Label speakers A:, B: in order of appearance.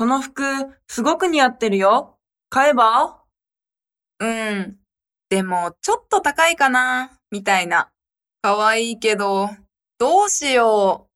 A: その服、すごく似合ってるよ。買えば？
B: うん。でも、ちょっと高いかな、みたいな。可愛いけど、どうしよう。